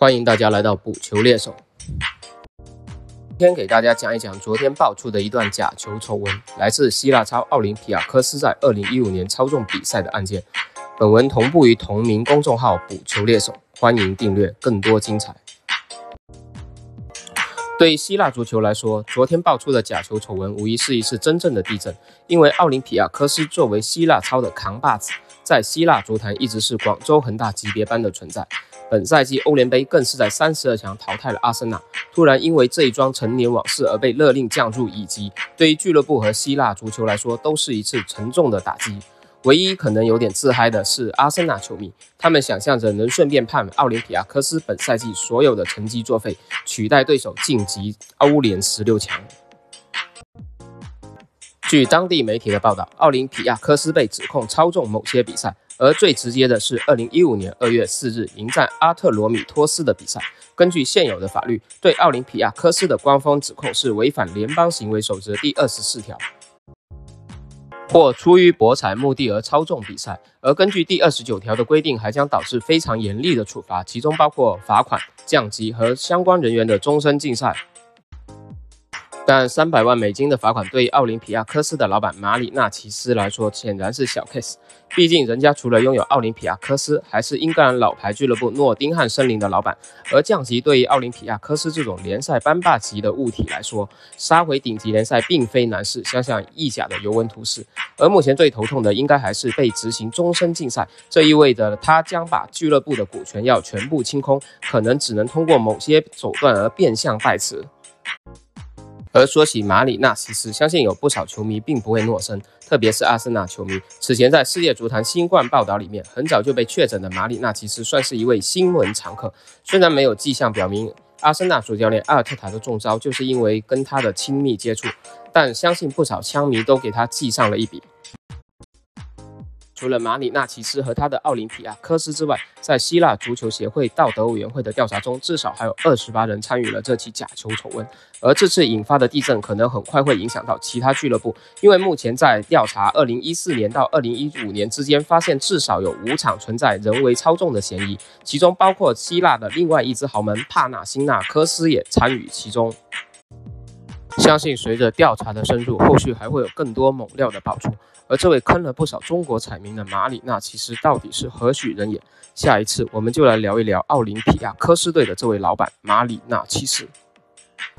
欢迎大家来到捕球猎手。今天给大家讲一讲昨天爆出的一段假球丑闻，来自希腊超奥林匹亚科斯在二零一五年操纵比赛的案件。本文同步于同名公众号“捕球猎手”，欢迎订阅，更多精彩。对于希腊足球来说，昨天爆出的假球丑闻无疑是一次真正的地震，因为奥林匹亚科斯作为希腊超的扛把子，在希腊足坛一直是广州恒大级别般的存在。本赛季欧联杯更是在三十二强淘汰了阿森纳，突然因为这一桩陈年往事而被勒令降入乙级，对于俱乐部和希腊足球来说都是一次沉重的打击。唯一可能有点自嗨的是阿森纳球迷，他们想象着能顺便判奥林匹亚科斯本赛季所有的成绩作废，取代对手晋级欧联十六强。据当地媒体的报道，奥林匹亚科斯被指控操纵某些比赛。而最直接的是，二零一五年二月四日迎战阿特罗米托斯的比赛。根据现有的法律，对奥林匹亚科斯的官方指控是违反联邦行为守则第二十四条，或出于博彩目的而操纵比赛。而根据第二十九条的规定，还将导致非常严厉的处罚，其中包括罚款、降级和相关人员的终身禁赛。但三百万美金的罚款对于奥林匹亚科斯的老板马里纳奇斯来说显然是小 case，毕竟人家除了拥有奥林匹亚科斯，还是英格兰老牌俱乐部诺丁汉森林的老板。而降级对于奥林匹亚科斯这种联赛班霸级的物体来说，杀回顶级联赛并非难事，想想意甲的尤文图斯。而目前最头痛的应该还是被执行终身禁赛，这意味着他将把俱乐部的股权要全部清空，可能只能通过某些手段而变相代持。而说起马里纳西斯，相信有不少球迷并不会陌生，特别是阿森纳球迷。此前在世界足坛新冠报道里面，很早就被确诊的马里纳其实算是一位新闻常客。虽然没有迹象表明阿森纳主教练阿尔特塔的中招就是因为跟他的亲密接触，但相信不少枪迷都给他记上了一笔。除了马里纳奇斯和他的奥林匹亚科斯之外，在希腊足球协会道德委员会的调查中，至少还有二十八人参与了这起假球丑闻。而这次引发的地震可能很快会影响到其他俱乐部，因为目前在调查二零一四年到二零一五年之间，发现至少有五场存在人为操纵的嫌疑，其中包括希腊的另外一支豪门帕纳辛纳科斯也参与其中。相信随着调查的深入，后续还会有更多猛料的爆出。而这位坑了不少中国彩民的马里纳，其实到底是何许人也？下一次我们就来聊一聊奥林匹亚科斯队的这位老板马里纳，七世。